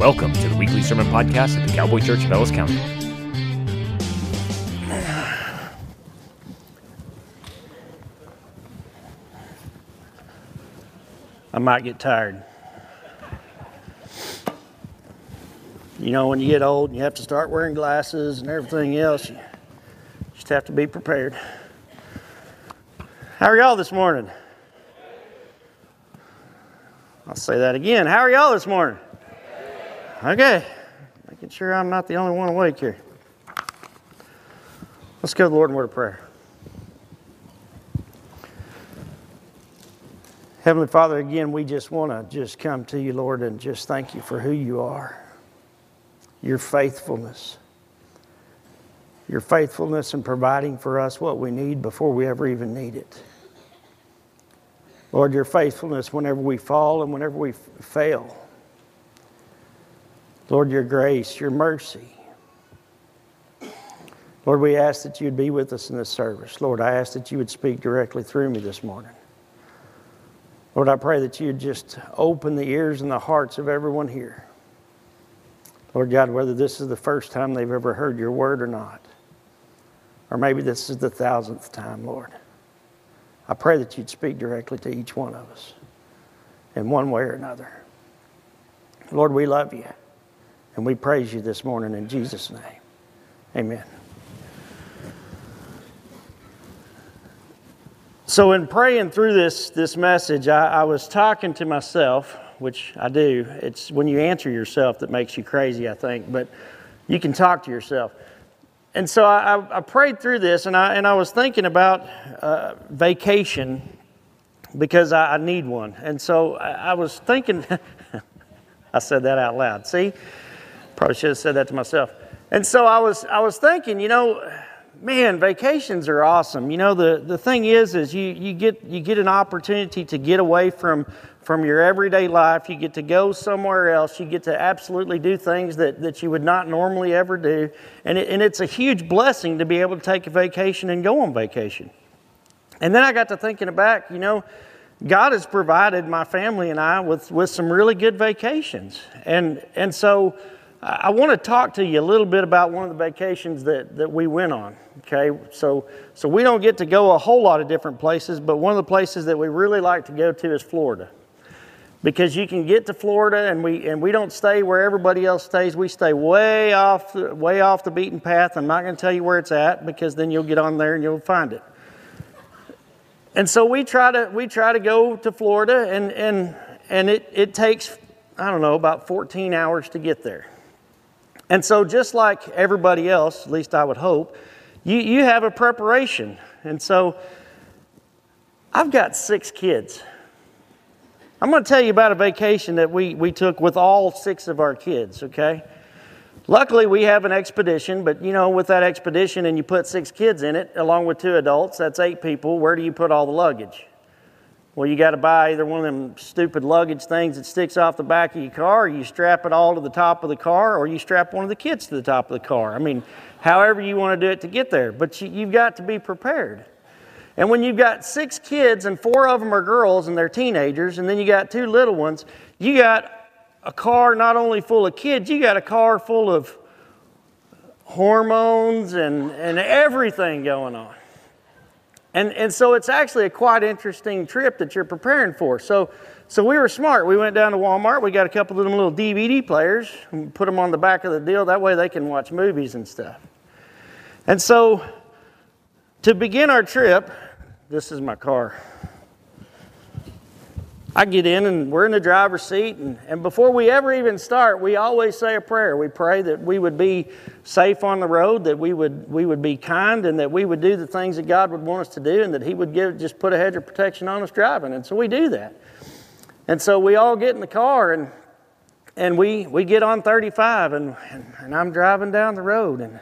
Welcome to the weekly sermon podcast at the Cowboy Church of Ellis County. I might get tired. You know, when you get old and you have to start wearing glasses and everything else, you just have to be prepared. How are y'all this morning? I'll say that again. How are y'all this morning? Okay. Making sure I'm not the only one awake here. Let's go to the Lord in word of prayer. Heavenly Father, again, we just want to just come to you, Lord, and just thank you for who you are, your faithfulness, your faithfulness in providing for us what we need before we ever even need it. Lord, your faithfulness whenever we fall and whenever we fail. Lord, your grace, your mercy. Lord, we ask that you'd be with us in this service. Lord, I ask that you would speak directly through me this morning. Lord, I pray that you'd just open the ears and the hearts of everyone here. Lord God, whether this is the first time they've ever heard your word or not, or maybe this is the thousandth time, Lord, I pray that you'd speak directly to each one of us in one way or another. Lord, we love you and we praise you this morning in Jesus' name. Amen. So, in praying through this, this message, I, I, was talking to myself, which I do. It's when you answer yourself that makes you crazy, I think, but you can talk to yourself. And so I, I prayed through this, and I, and I was thinking about uh, vacation because I, I, need one. And so I, was thinking, I said that out loud. See, probably should have said that to myself. And so I was, I was thinking, you know, man, vacations are awesome. You know, the, the thing is, is you, you, get, you get an opportunity to get away from, from your everyday life. You get to go somewhere else. You get to absolutely do things that, that you would not normally ever do. And, it, and it's a huge blessing to be able to take a vacation and go on vacation. And then I got to thinking back, you know, God has provided my family and I with, with some really good vacations. And, and so I want to talk to you a little bit about one of the vacations that, that we went on. Okay, so, so we don't get to go a whole lot of different places, but one of the places that we really like to go to is Florida. Because you can get to Florida and we, and we don't stay where everybody else stays. We stay way off, the, way off the beaten path. I'm not going to tell you where it's at because then you'll get on there and you'll find it. And so we try to, we try to go to Florida and, and, and it, it takes, I don't know, about 14 hours to get there. And so, just like everybody else, at least I would hope, you, you have a preparation. And so, I've got six kids. I'm going to tell you about a vacation that we, we took with all six of our kids, okay? Luckily, we have an expedition, but you know, with that expedition and you put six kids in it, along with two adults, that's eight people. Where do you put all the luggage? Well, you got to buy either one of them stupid luggage things that sticks off the back of your car, or you strap it all to the top of the car, or you strap one of the kids to the top of the car. I mean, however you want to do it to get there. But you, have got to be prepared. And when you've got six kids and four of them are girls and they're teenagers, and then you got two little ones, you got a car not only full of kids, you got a car full of hormones and, and everything going on. And, and so it's actually a quite interesting trip that you're preparing for. So, so we were smart. We went down to Walmart. We got a couple of them little DVD players and put them on the back of the deal. That way they can watch movies and stuff. And so to begin our trip, this is my car. I get in and we're in the driver's seat, and, and before we ever even start, we always say a prayer. We pray that we would be safe on the road, that we would, we would be kind, and that we would do the things that God would want us to do, and that He would give, just put a hedge of protection on us driving. And so we do that. And so we all get in the car, and, and we, we get on 35, and, and, and I'm driving down the road, and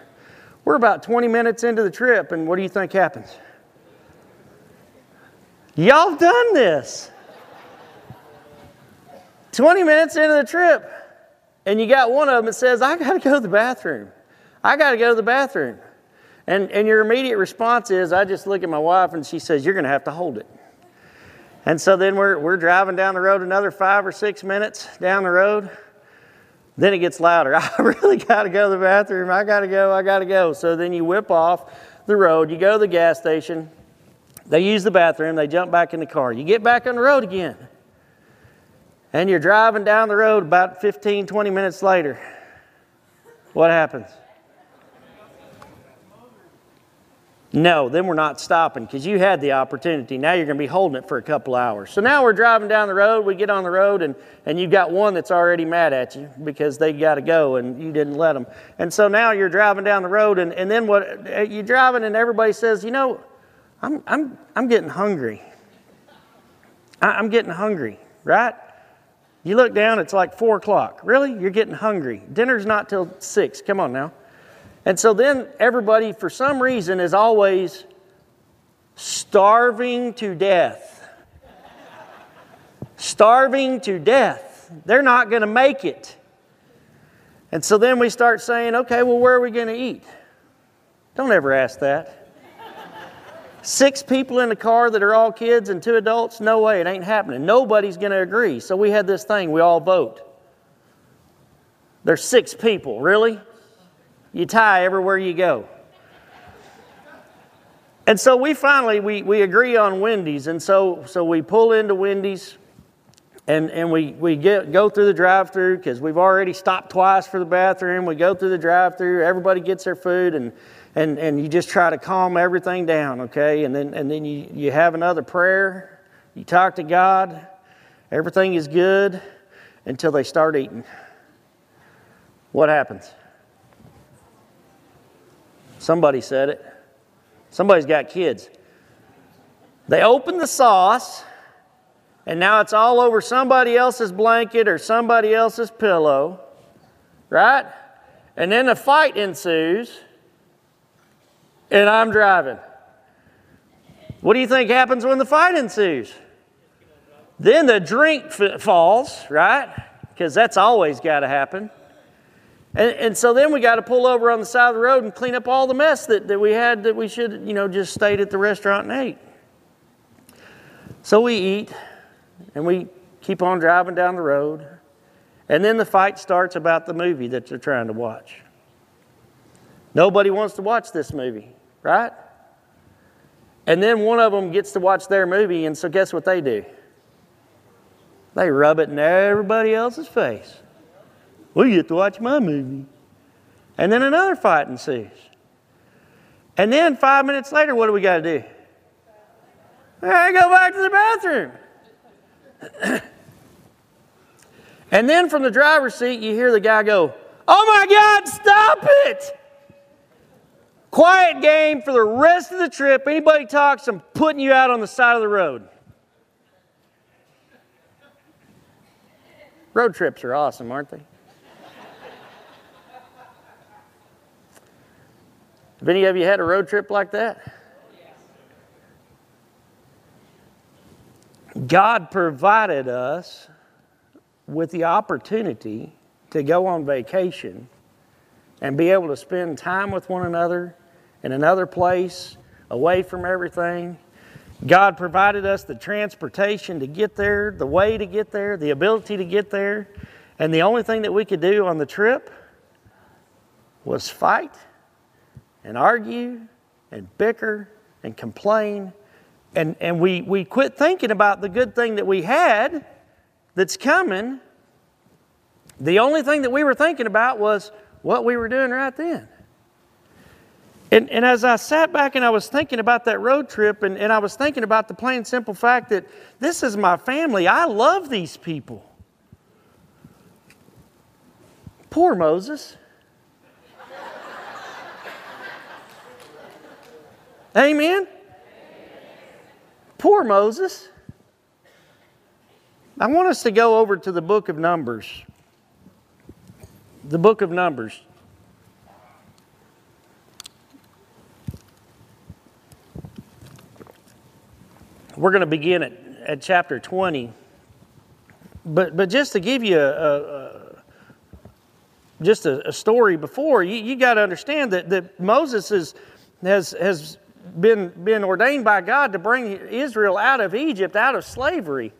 we're about 20 minutes into the trip, and what do you think happens? Y'all done this. 20 minutes into the trip, and you got one of them that says, I got to go to the bathroom. I got to go to the bathroom. And, and your immediate response is, I just look at my wife and she says, You're going to have to hold it. And so then we're, we're driving down the road another five or six minutes down the road. Then it gets louder. I really got to go to the bathroom. I got to go. I got to go. So then you whip off the road. You go to the gas station. They use the bathroom. They jump back in the car. You get back on the road again. And you're driving down the road about 15, 20 minutes later. What happens? No, then we're not stopping because you had the opportunity. Now you're going to be holding it for a couple hours. So now we're driving down the road. We get on the road, and, and you've got one that's already mad at you because they got to go and you didn't let them. And so now you're driving down the road, and, and then what eh, you're driving, and everybody says, You know, I'm, I'm, I'm getting hungry. I, I'm getting hungry, right? You look down, it's like four o'clock. Really? You're getting hungry. Dinner's not till six. Come on now. And so then everybody, for some reason, is always starving to death. starving to death. They're not going to make it. And so then we start saying, okay, well, where are we going to eat? Don't ever ask that. Six people in the car that are all kids and two adults? No way, it ain't happening. Nobody's going to agree. So we had this thing, we all vote. There's six people, really? You tie everywhere you go. And so we finally we, we agree on Wendy's, and so so we pull into Wendy's, and and we we get go through the drive-through because we've already stopped twice for the bathroom. We go through the drive-through. Everybody gets their food, and and and you just try to calm everything down, okay? And then and then you you have another prayer. You talk to God. Everything is good until they start eating. What happens? Somebody said it. Somebody's got kids. They open the sauce, and now it's all over somebody else's blanket or somebody else's pillow, right? And then a fight ensues, and I'm driving. What do you think happens when the fight ensues? Then the drink falls, right? Because that's always got to happen. And, and so then we got to pull over on the side of the road and clean up all the mess that, that we had that we should, you know, just stayed at the restaurant and ate. So we eat and we keep on driving down the road. And then the fight starts about the movie that they're trying to watch. Nobody wants to watch this movie, right? And then one of them gets to watch their movie, and so guess what they do? They rub it in everybody else's face. You get to watch my movie. And then another fight ensues. And then five minutes later, what do we got to do? I go back to the bathroom. and then from the driver's seat, you hear the guy go, Oh my God, stop it! Quiet game for the rest of the trip. Anybody talks, I'm putting you out on the side of the road. Road trips are awesome, aren't they? Have any of you had a road trip like that? God provided us with the opportunity to go on vacation and be able to spend time with one another in another place, away from everything. God provided us the transportation to get there, the way to get there, the ability to get there. And the only thing that we could do on the trip was fight and argue and bicker and complain. And, and we, we quit thinking about the good thing that we had that's coming. The only thing that we were thinking about was what we were doing right then. And, and as I sat back and I was thinking about that road trip, and, and I was thinking about the plain simple fact that this is my family, I love these people. Poor Moses. Amen? Poor Moses. I want us to go over to the book of Numbers. The book of Numbers. We're going to begin at, at chapter 20. But, but just to give you a, a, just a, a, story before, you, you got to understand that, that Moses is, has, has been, been ordained by God to bring Israel out of Egypt, out of slavery.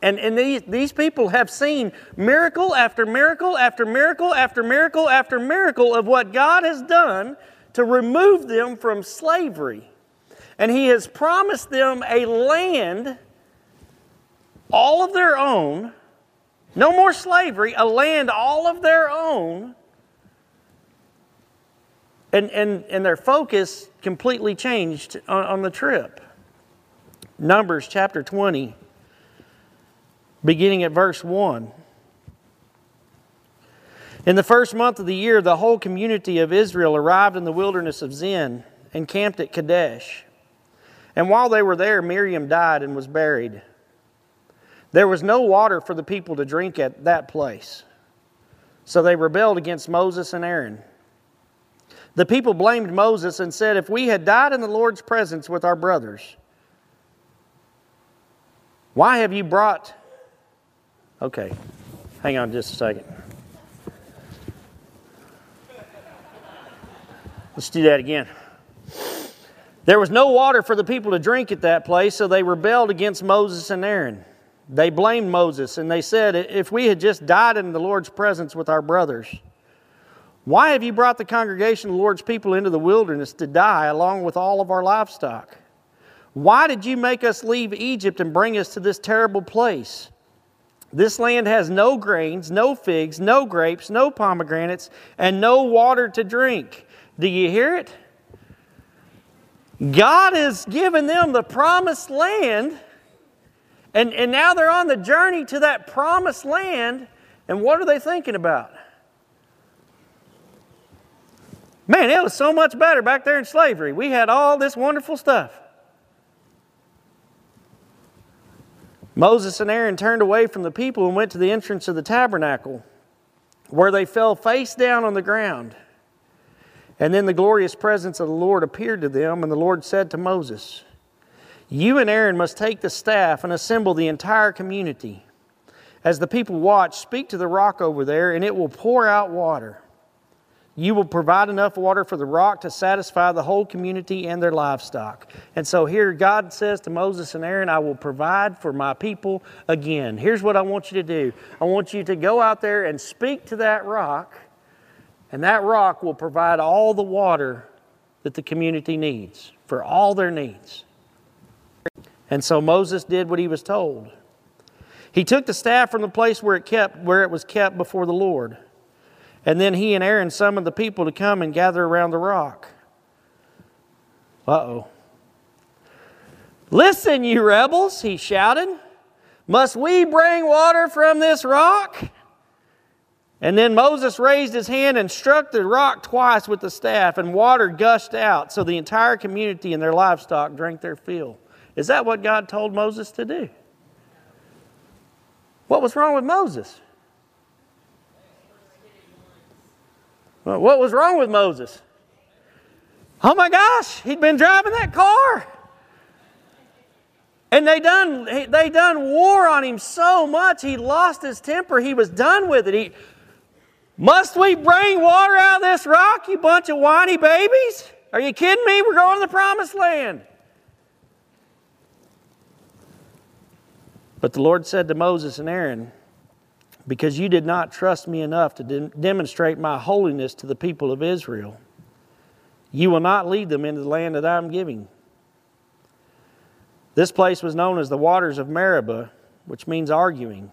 And, and these, these people have seen miracle after miracle after miracle after miracle after miracle of what God has done to remove them from slavery. And He has promised them a land, all of their own, no more slavery, a land all of their own. And, and, and their focus completely changed on, on the trip. Numbers chapter 20 beginning at verse 1. In the first month of the year, the whole community of Israel arrived in the wilderness of Zin and camped at Kadesh. And while they were there, Miriam died and was buried. There was no water for the people to drink at that place. So they rebelled against Moses and Aaron. The people blamed Moses and said, If we had died in the Lord's presence with our brothers, why have you brought Okay, hang on just a second. Let's do that again. There was no water for the people to drink at that place, so they rebelled against Moses and Aaron. They blamed Moses and they said, If we had just died in the Lord's presence with our brothers, why have you brought the congregation of the Lord's people into the wilderness to die along with all of our livestock? Why did you make us leave Egypt and bring us to this terrible place? This land has no grains, no figs, no grapes, no pomegranates, and no water to drink. Do you hear it? God has given them the promised land, and, and now they're on the journey to that promised land, and what are they thinking about? Man, it was so much better back there in slavery. We had all this wonderful stuff. Moses and Aaron turned away from the people and went to the entrance of the tabernacle, where they fell face down on the ground. And then the glorious presence of the Lord appeared to them, and the Lord said to Moses, You and Aaron must take the staff and assemble the entire community. As the people watch, speak to the rock over there, and it will pour out water. You will provide enough water for the rock to satisfy the whole community and their livestock. And so here God says to Moses and Aaron, I will provide for my people again. Here's what I want you to do I want you to go out there and speak to that rock, and that rock will provide all the water that the community needs for all their needs. And so Moses did what he was told. He took the staff from the place where it kept where it was kept before the Lord. And then he and Aaron summoned the people to come and gather around the rock. Uh oh. Listen, you rebels, he shouted. Must we bring water from this rock? And then Moses raised his hand and struck the rock twice with the staff, and water gushed out, so the entire community and their livestock drank their fill. Is that what God told Moses to do? What was wrong with Moses? What was wrong with Moses? Oh my gosh, he'd been driving that car. And they done, they done war on him so much, he lost his temper. He was done with it. He, Must we bring water out of this rock, you bunch of whiny babies? Are you kidding me? We're going to the promised land. But the Lord said to Moses and Aaron, because you did not trust me enough to de- demonstrate my holiness to the people of Israel. You will not lead them into the land that I'm giving. This place was known as the waters of Meribah, which means arguing,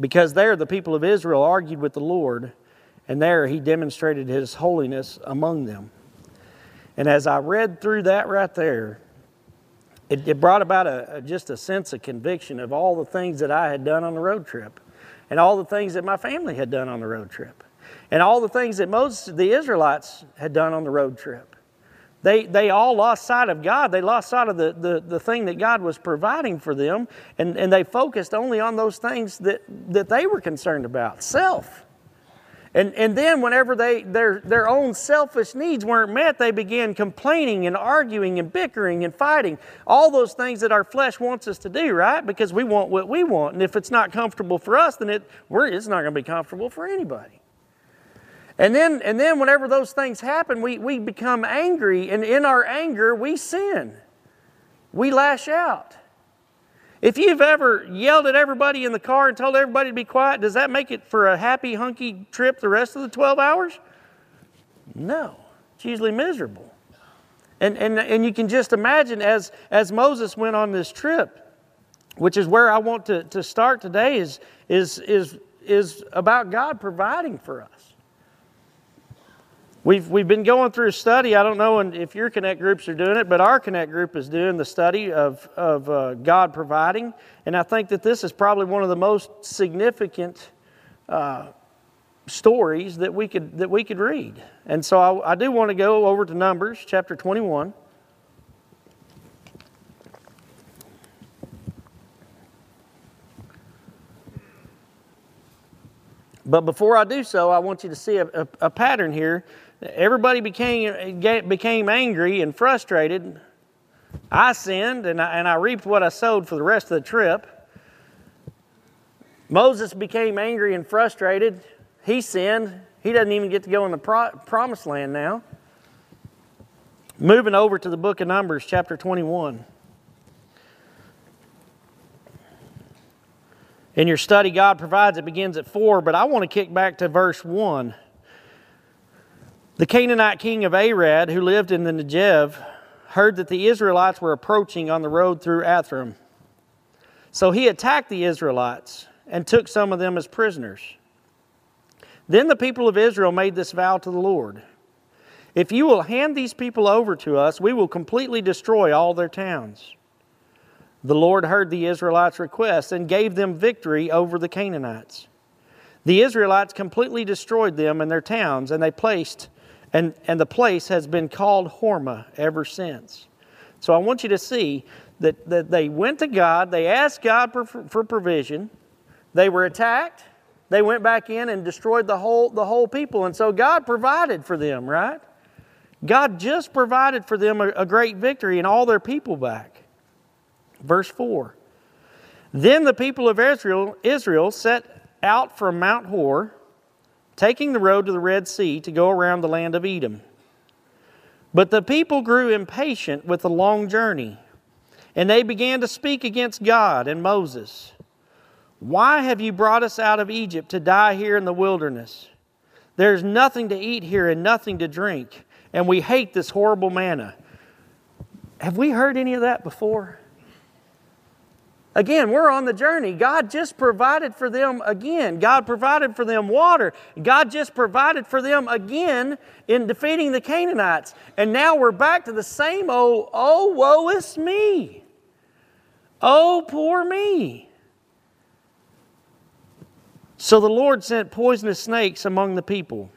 because there the people of Israel argued with the Lord, and there he demonstrated his holiness among them. And as I read through that right there, it, it brought about a, a, just a sense of conviction of all the things that I had done on the road trip and all the things that my family had done on the road trip, and all the things that Moses, the Israelites, had done on the road trip. They, they all lost sight of God. They lost sight of the, the, the thing that God was providing for them, and, and they focused only on those things that, that they were concerned about self. And, and then, whenever they, their, their own selfish needs weren't met, they began complaining and arguing and bickering and fighting. All those things that our flesh wants us to do, right? Because we want what we want. And if it's not comfortable for us, then it, we're, it's not going to be comfortable for anybody. And then, and then, whenever those things happen, we, we become angry. And in our anger, we sin, we lash out. If you've ever yelled at everybody in the car and told everybody to be quiet, does that make it for a happy, hunky trip the rest of the 12 hours? No. It's usually miserable. And, and, and you can just imagine as, as Moses went on this trip, which is where I want to, to start today, is, is, is, is about God providing for us. We've, we've been going through a study. I don't know if your Connect groups are doing it, but our Connect group is doing the study of, of uh, God providing. And I think that this is probably one of the most significant uh, stories that we, could, that we could read. And so I, I do want to go over to Numbers chapter 21. But before I do so, I want you to see a, a, a pattern here Everybody became, became angry and frustrated. I sinned and I, and I reaped what I sowed for the rest of the trip. Moses became angry and frustrated. He sinned. He doesn't even get to go in the pro- promised land now. Moving over to the book of Numbers, chapter 21. In your study, God provides, it begins at 4, but I want to kick back to verse 1. The Canaanite king of Arad, who lived in the Negev, heard that the Israelites were approaching on the road through Atharim. So he attacked the Israelites and took some of them as prisoners. Then the people of Israel made this vow to the Lord If you will hand these people over to us, we will completely destroy all their towns. The Lord heard the Israelites' request and gave them victory over the Canaanites. The Israelites completely destroyed them and their towns, and they placed and, and the place has been called Hormah ever since. So I want you to see that, that they went to God, they asked God for, for provision, they were attacked, they went back in and destroyed the whole, the whole people. And so God provided for them, right? God just provided for them a, a great victory and all their people back. Verse 4 Then the people of Israel, Israel set out from Mount Hor taking the road to the Red Sea to go around the land of Edom. But the people grew impatient with the long journey, and they began to speak against God and Moses. Why have you brought us out of Egypt to die here in the wilderness? There's nothing to eat here and nothing to drink, and we hate this horrible manna. Have we heard any of that before? Again, we're on the journey. God just provided for them again. God provided for them water. God just provided for them again in defeating the Canaanites. And now we're back to the same old, oh, woe is me. Oh, poor me. So the Lord sent poisonous snakes among the people,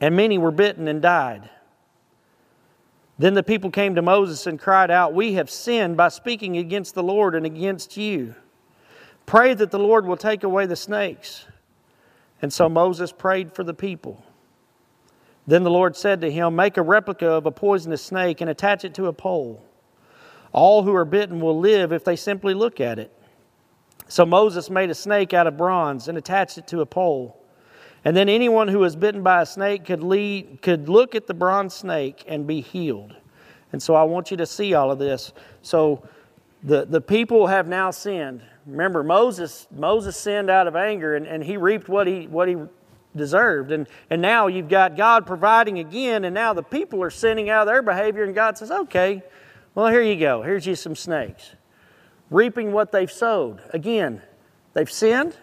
and many were bitten and died. Then the people came to Moses and cried out, We have sinned by speaking against the Lord and against you. Pray that the Lord will take away the snakes. And so Moses prayed for the people. Then the Lord said to him, Make a replica of a poisonous snake and attach it to a pole. All who are bitten will live if they simply look at it. So Moses made a snake out of bronze and attached it to a pole. And then anyone who was bitten by a snake could, lead, could look at the bronze snake and be healed. And so I want you to see all of this. So the, the people have now sinned. Remember, Moses, Moses sinned out of anger and, and he reaped what he, what he deserved. And, and now you've got God providing again, and now the people are sinning out of their behavior, and God says, okay, well, here you go. Here's you some snakes. Reaping what they've sowed. Again, they've sinned,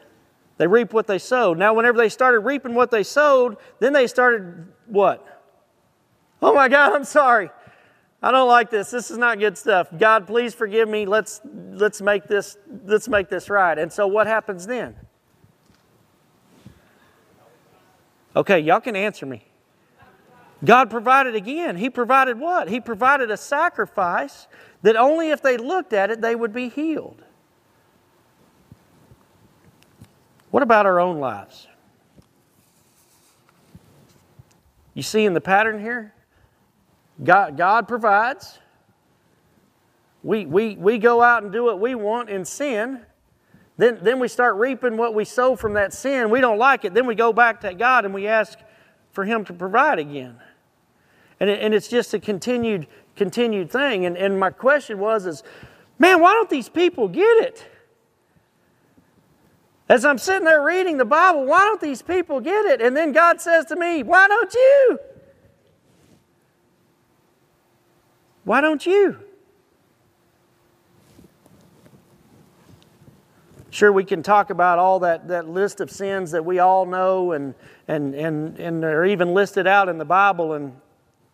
they reap what they sowed. Now, whenever they started reaping what they sowed, then they started what? Oh my God, I'm sorry. I don't like this. This is not good stuff. God, please forgive me. Let's let's make this let's make this right. And so what happens then? Okay, y'all can answer me. God provided again. He provided what? He provided a sacrifice that only if they looked at it they would be healed. What about our own lives? You see in the pattern here? God, God provides. We, we, we go out and do what we want in sin. Then, then we start reaping what we sow from that sin. We don't like it. Then we go back to God and we ask for Him to provide again. And, it, and it's just a continued, continued thing. And, and my question was is, Man, why don't these people get it? As I'm sitting there reading the Bible, why don't these people get it? And then God says to me, Why don't you? Why don't you? Sure, we can talk about all that, that list of sins that we all know and, and, and, and are even listed out in the Bible, and,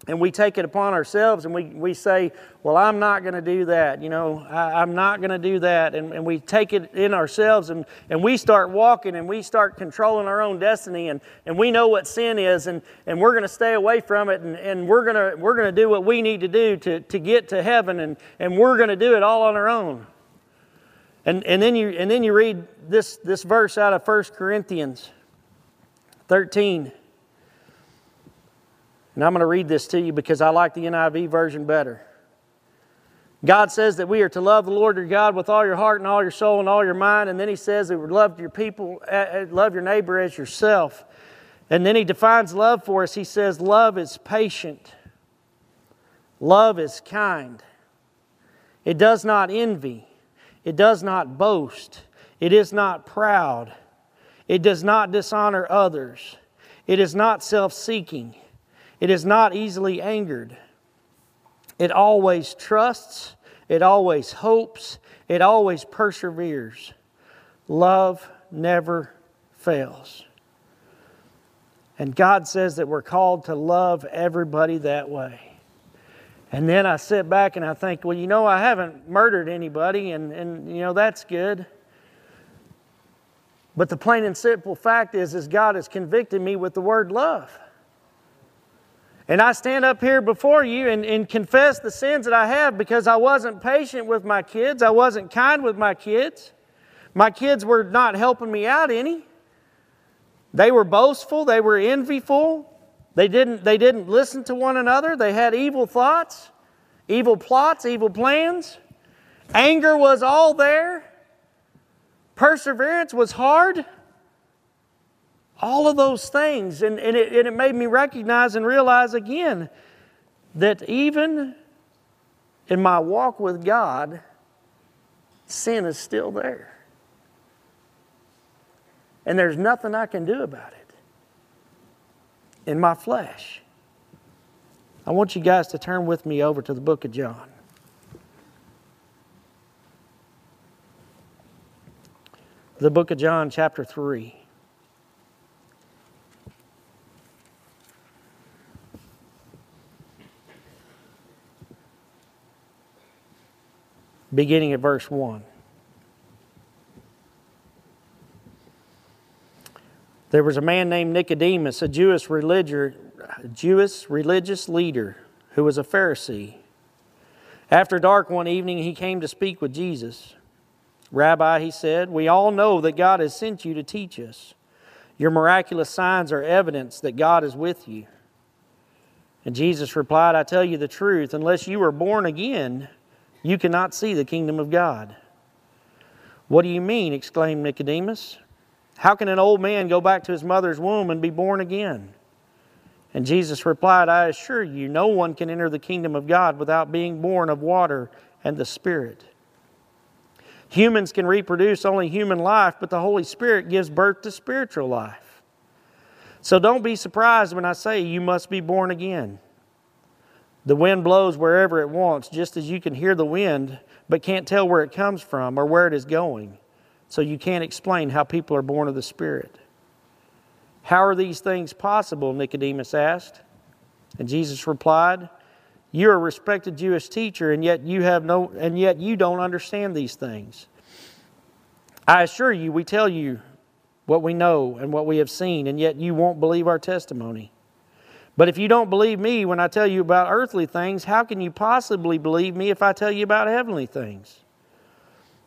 and we take it upon ourselves and we, we say, Well, I'm not going to do that. You know, I, am not going to do that. And, and we take it in ourselves and, and we start walking and we start controlling our own destiny, and, and we know what sin is, and, and we're going to stay away from it, and, and we're going to we're to do what we need to do to, to get to heaven, and, and we're going to do it all on our own. And, and, then you, and then you read this, this verse out of 1 Corinthians 13. And I'm going to read this to you because I like the NIV version better. God says that we are to love the Lord your God with all your heart and all your soul and all your mind. And then He says that we love your people, uh, uh, love your neighbor as yourself. And then He defines love for us. He says, Love is patient, love is kind, it does not envy. It does not boast. It is not proud. It does not dishonor others. It is not self seeking. It is not easily angered. It always trusts. It always hopes. It always perseveres. Love never fails. And God says that we're called to love everybody that way. And then I sit back and I think, well, you know, I haven't murdered anybody, and, and you know, that's good. But the plain and simple fact is, is God has convicted me with the word love. And I stand up here before you and, and confess the sins that I have because I wasn't patient with my kids. I wasn't kind with my kids. My kids were not helping me out any. They were boastful, they were envyful, they didn't, they didn't listen to one another. They had evil thoughts, evil plots, evil plans. Anger was all there. Perseverance was hard. All of those things. And, and, it, and it made me recognize and realize again that even in my walk with God, sin is still there. And there's nothing I can do about it in my flesh. I want you guys to turn with me over to the book of John. The book of John, chapter 3. Beginning at verse 1. There was a man named Nicodemus, a Jewish, Jewish religious leader who was a Pharisee. After dark one evening, he came to speak with Jesus. Rabbi, he said, we all know that God has sent you to teach us. Your miraculous signs are evidence that God is with you. And Jesus replied, I tell you the truth, unless you are born again, you cannot see the kingdom of God. What do you mean? exclaimed Nicodemus. How can an old man go back to his mother's womb and be born again? And Jesus replied, I assure you, no one can enter the kingdom of God without being born of water and the Spirit. Humans can reproduce only human life, but the Holy Spirit gives birth to spiritual life. So don't be surprised when I say you must be born again. The wind blows wherever it wants, just as you can hear the wind, but can't tell where it comes from or where it is going. So you can't explain how people are born of the Spirit. How are these things possible? Nicodemus asked. And Jesus replied, You're a respected Jewish teacher, and yet you have no and yet you don't understand these things. I assure you, we tell you what we know and what we have seen, and yet you won't believe our testimony. But if you don't believe me when I tell you about earthly things, how can you possibly believe me if I tell you about heavenly things?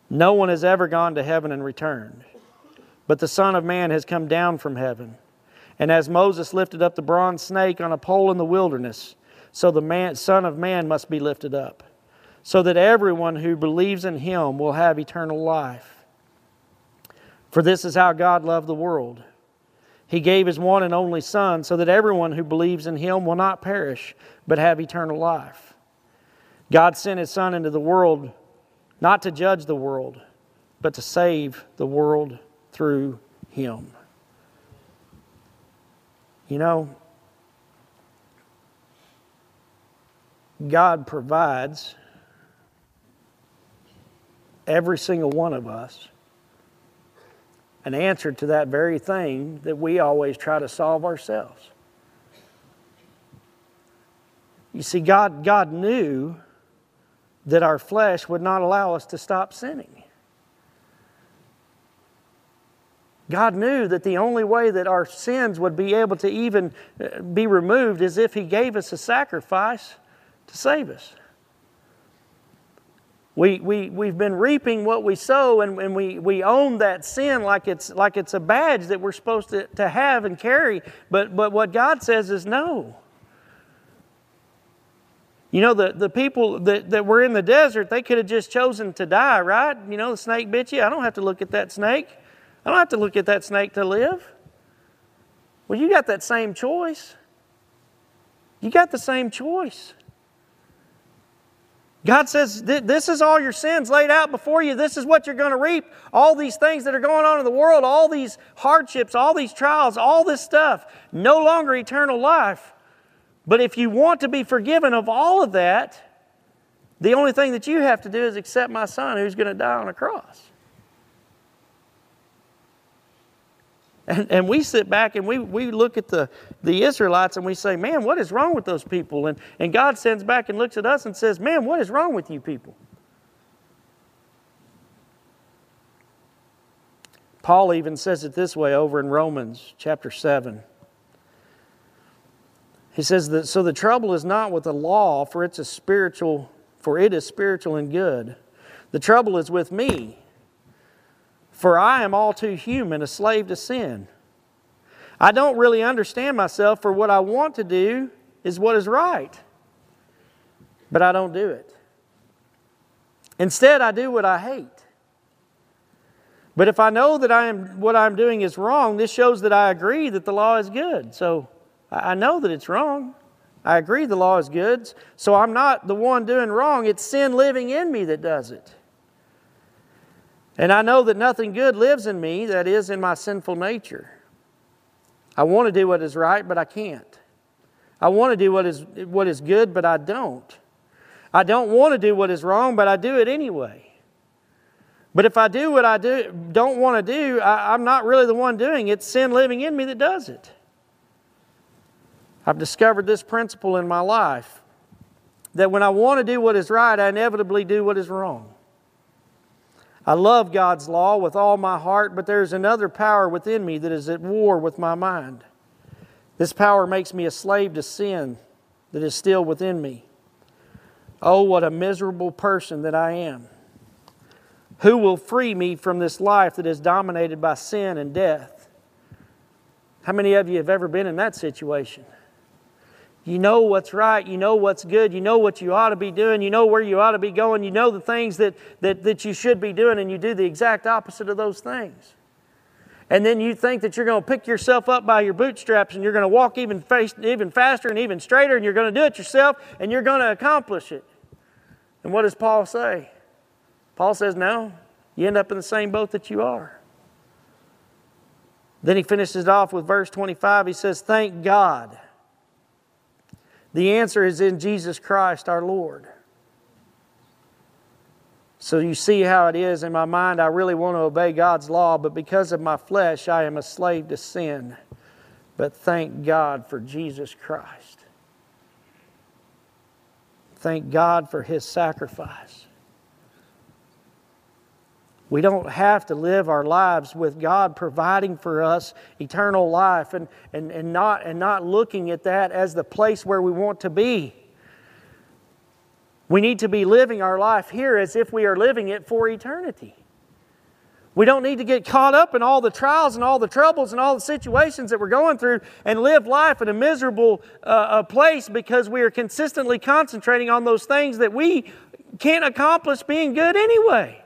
No one has ever gone to heaven and returned, but the Son of Man has come down from heaven. And as Moses lifted up the bronze snake on a pole in the wilderness, so the man, Son of Man must be lifted up, so that everyone who believes in him will have eternal life. For this is how God loved the world. He gave his one and only Son, so that everyone who believes in him will not perish, but have eternal life. God sent his Son into the world not to judge the world, but to save the world through him. You know, God provides every single one of us an answer to that very thing that we always try to solve ourselves. You see, God, God knew that our flesh would not allow us to stop sinning. God knew that the only way that our sins would be able to even uh, be removed is if He gave us a sacrifice to save us. We, we, we've been reaping what we sow, and, and we, we own that sin like it's, like it's a badge that we're supposed to, to have and carry. But, but what God says is no. You know, the, the people that, that were in the desert, they could have just chosen to die, right? You know, the snake bit you. I don't have to look at that snake. I don't have to look at that snake to live. Well, you got that same choice. You got the same choice. God says, This is all your sins laid out before you. This is what you're going to reap. All these things that are going on in the world, all these hardships, all these trials, all this stuff, no longer eternal life. But if you want to be forgiven of all of that, the only thing that you have to do is accept my son who's going to die on a cross. And, and we sit back and we, we look at the, the Israelites and we say, man, what is wrong with those people? And, and God sends back and looks at us and says, man, what is wrong with you people? Paul even says it this way over in Romans chapter 7. He says that so the trouble is not with the law, for it's a spiritual, for it is spiritual and good. The trouble is with me, for I am all too human, a slave to sin. I don't really understand myself, for what I want to do is what is right, but I don't do it. Instead, I do what I hate. But if I know that I am, what I'm doing is wrong, this shows that I agree that the law is good. So I know that it's wrong. I agree the law is good. So I'm not the one doing wrong. It's sin living in me that does it. And I know that nothing good lives in me, that is, in my sinful nature. I want to do what is right, but I can't. I want to do what is, what is good, but I don't. I don't want to do what is wrong, but I do it anyway. But if I do what I do, don't want to do, I, I'm not really the one doing it. It's sin living in me that does it. I've discovered this principle in my life that when I want to do what is right, I inevitably do what is wrong. I love God's law with all my heart, but there's another power within me that is at war with my mind. This power makes me a slave to sin that is still within me. Oh, what a miserable person that I am. Who will free me from this life that is dominated by sin and death? How many of you have ever been in that situation? You know what's right. You know what's good. You know what you ought to be doing. You know where you ought to be going. You know the things that, that, that you should be doing, and you do the exact opposite of those things. And then you think that you're going to pick yourself up by your bootstraps and you're going to walk even, face, even faster and even straighter, and you're going to do it yourself, and you're going to accomplish it. And what does Paul say? Paul says, No, you end up in the same boat that you are. Then he finishes it off with verse 25. He says, Thank God the answer is in Jesus Christ our Lord. So you see how it is in my mind. I really want to obey God's law, but because of my flesh, I am a slave to sin. But thank God for Jesus Christ. Thank God for His sacrifice. We don't have to live our lives with God providing for us eternal life and, and, and, not, and not looking at that as the place where we want to be. We need to be living our life here as if we are living it for eternity. We don't need to get caught up in all the trials and all the troubles and all the situations that we're going through and live life in a miserable uh, place because we are consistently concentrating on those things that we can't accomplish being good anyway.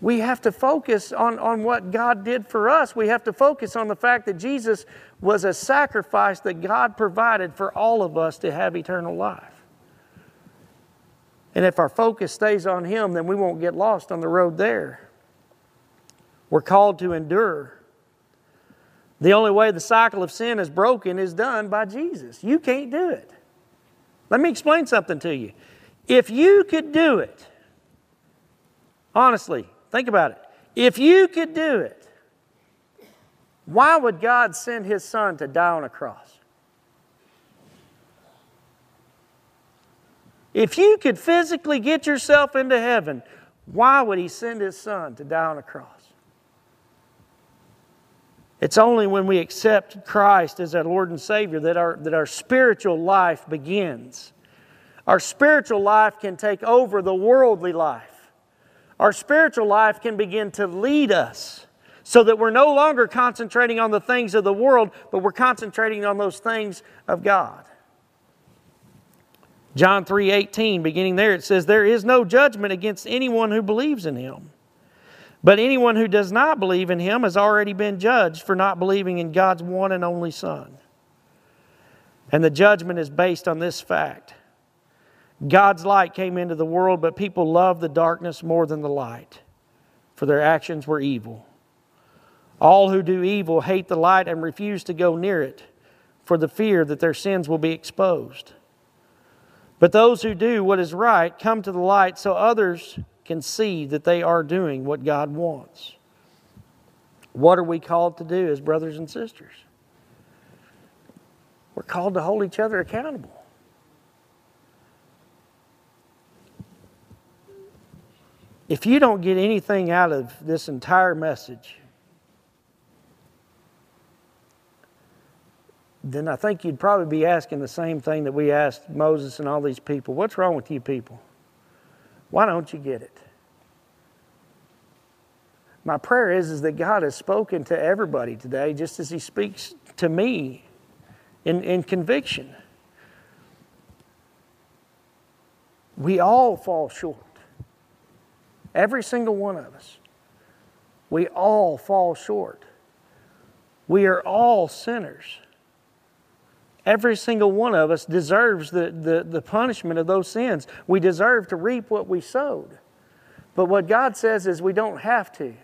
We have to focus on, on what God did for us. We have to focus on the fact that Jesus was a sacrifice that God provided for all of us to have eternal life. And if our focus stays on Him, then we won't get lost on the road there. We're called to endure. The only way the cycle of sin is broken is done by Jesus. You can't do it. Let me explain something to you. If you could do it, honestly, think about it. If you could do it, why would God send His Son to die on a cross? If you could physically get yourself into heaven, why would He send His Son to die on a cross? It's only when we accept Christ as our Lord and Savior that our, that our spiritual life begins. Our spiritual life can take over the worldly life. Our spiritual life can begin to lead us so that we're no longer concentrating on the things of the world, but we're concentrating on those things of God. John 3:18 beginning there it says there is no judgment against anyone who believes in him. But anyone who does not believe in him has already been judged for not believing in God's one and only son. And the judgment is based on this fact. God's light came into the world, but people loved the darkness more than the light, for their actions were evil. All who do evil hate the light and refuse to go near it, for the fear that their sins will be exposed. But those who do what is right come to the light so others can see that they are doing what God wants. What are we called to do as brothers and sisters? We're called to hold each other accountable. If you don't get anything out of this entire message, then I think you'd probably be asking the same thing that we asked Moses and all these people. What's wrong with you people? Why don't you get it? My prayer is, is that God has spoken to everybody today just as He speaks to me in, in conviction. We all fall short. Every single one of us. We all fall short. We are all sinners. Every single one of us deserves the, the, the punishment of those sins. We deserve to reap what we sowed. But what God says is we don't have to.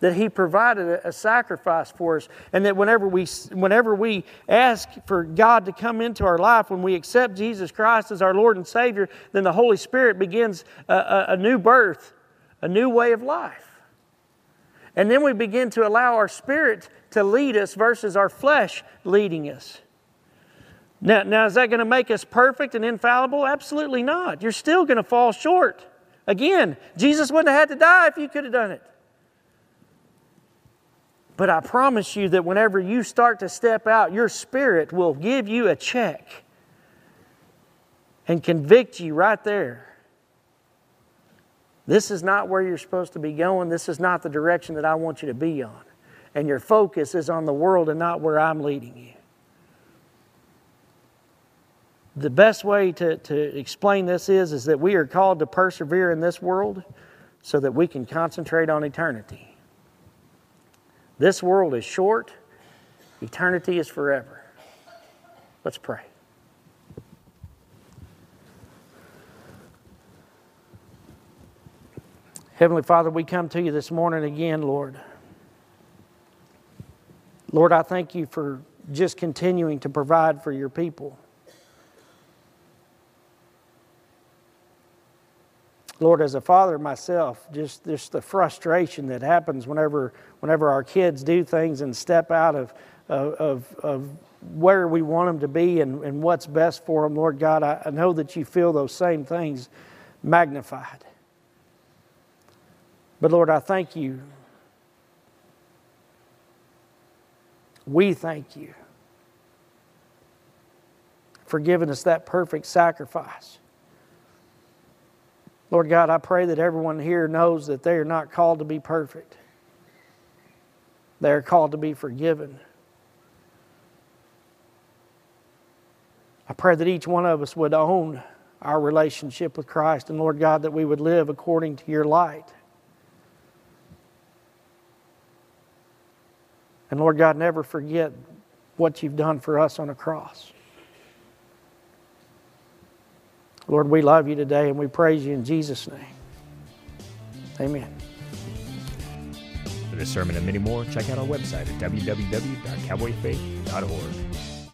That He provided a, sacrifice for us, and that whenever we, whenever we ask for God to come into our life, when we accept Jesus Christ as our Lord and Savior, then the Holy Spirit begins a, a, a new birth, a new way of life. And then we begin to allow our spirit to lead us versus our flesh leading us. Now, now is that going to make us perfect and infallible? Absolutely not. You're still going to fall short. Again, Jesus wouldn't have had to die if you could have done it. But I promise you that whenever you start to step out, your spirit will give you a check and convict you right there. This is not where you're supposed to be going. This is not the direction that I want you to be on. And your focus is on the world and not where I'm leading you the best way to, to explain this is, is that we are called to persevere in this world so that we can concentrate on eternity. This world is short, eternity is forever. Let's pray. Heavenly Father, we come to you this morning again, Lord. Lord, I thank you for just continuing to provide for your people. Lord, as a father myself, just, just the frustration that happens whenever, whenever our kids do things and step out of, of, of where we want them to be and, and what's best for them, Lord God, I, I know that you feel those same things magnified. But Lord, I thank you. We thank you for giving us that perfect sacrifice. Lord God, I pray that everyone here knows that they are not called to be perfect. They are called to be forgiven. I pray that each one of us would own our relationship with Christ, and Lord God, that we would live according to your light. And Lord God, never forget what you've done for us on a cross. Lord, we love you today and we praise you in Jesus' name. Amen. For this sermon and many more, check out our website at www.cowboyfaith.org.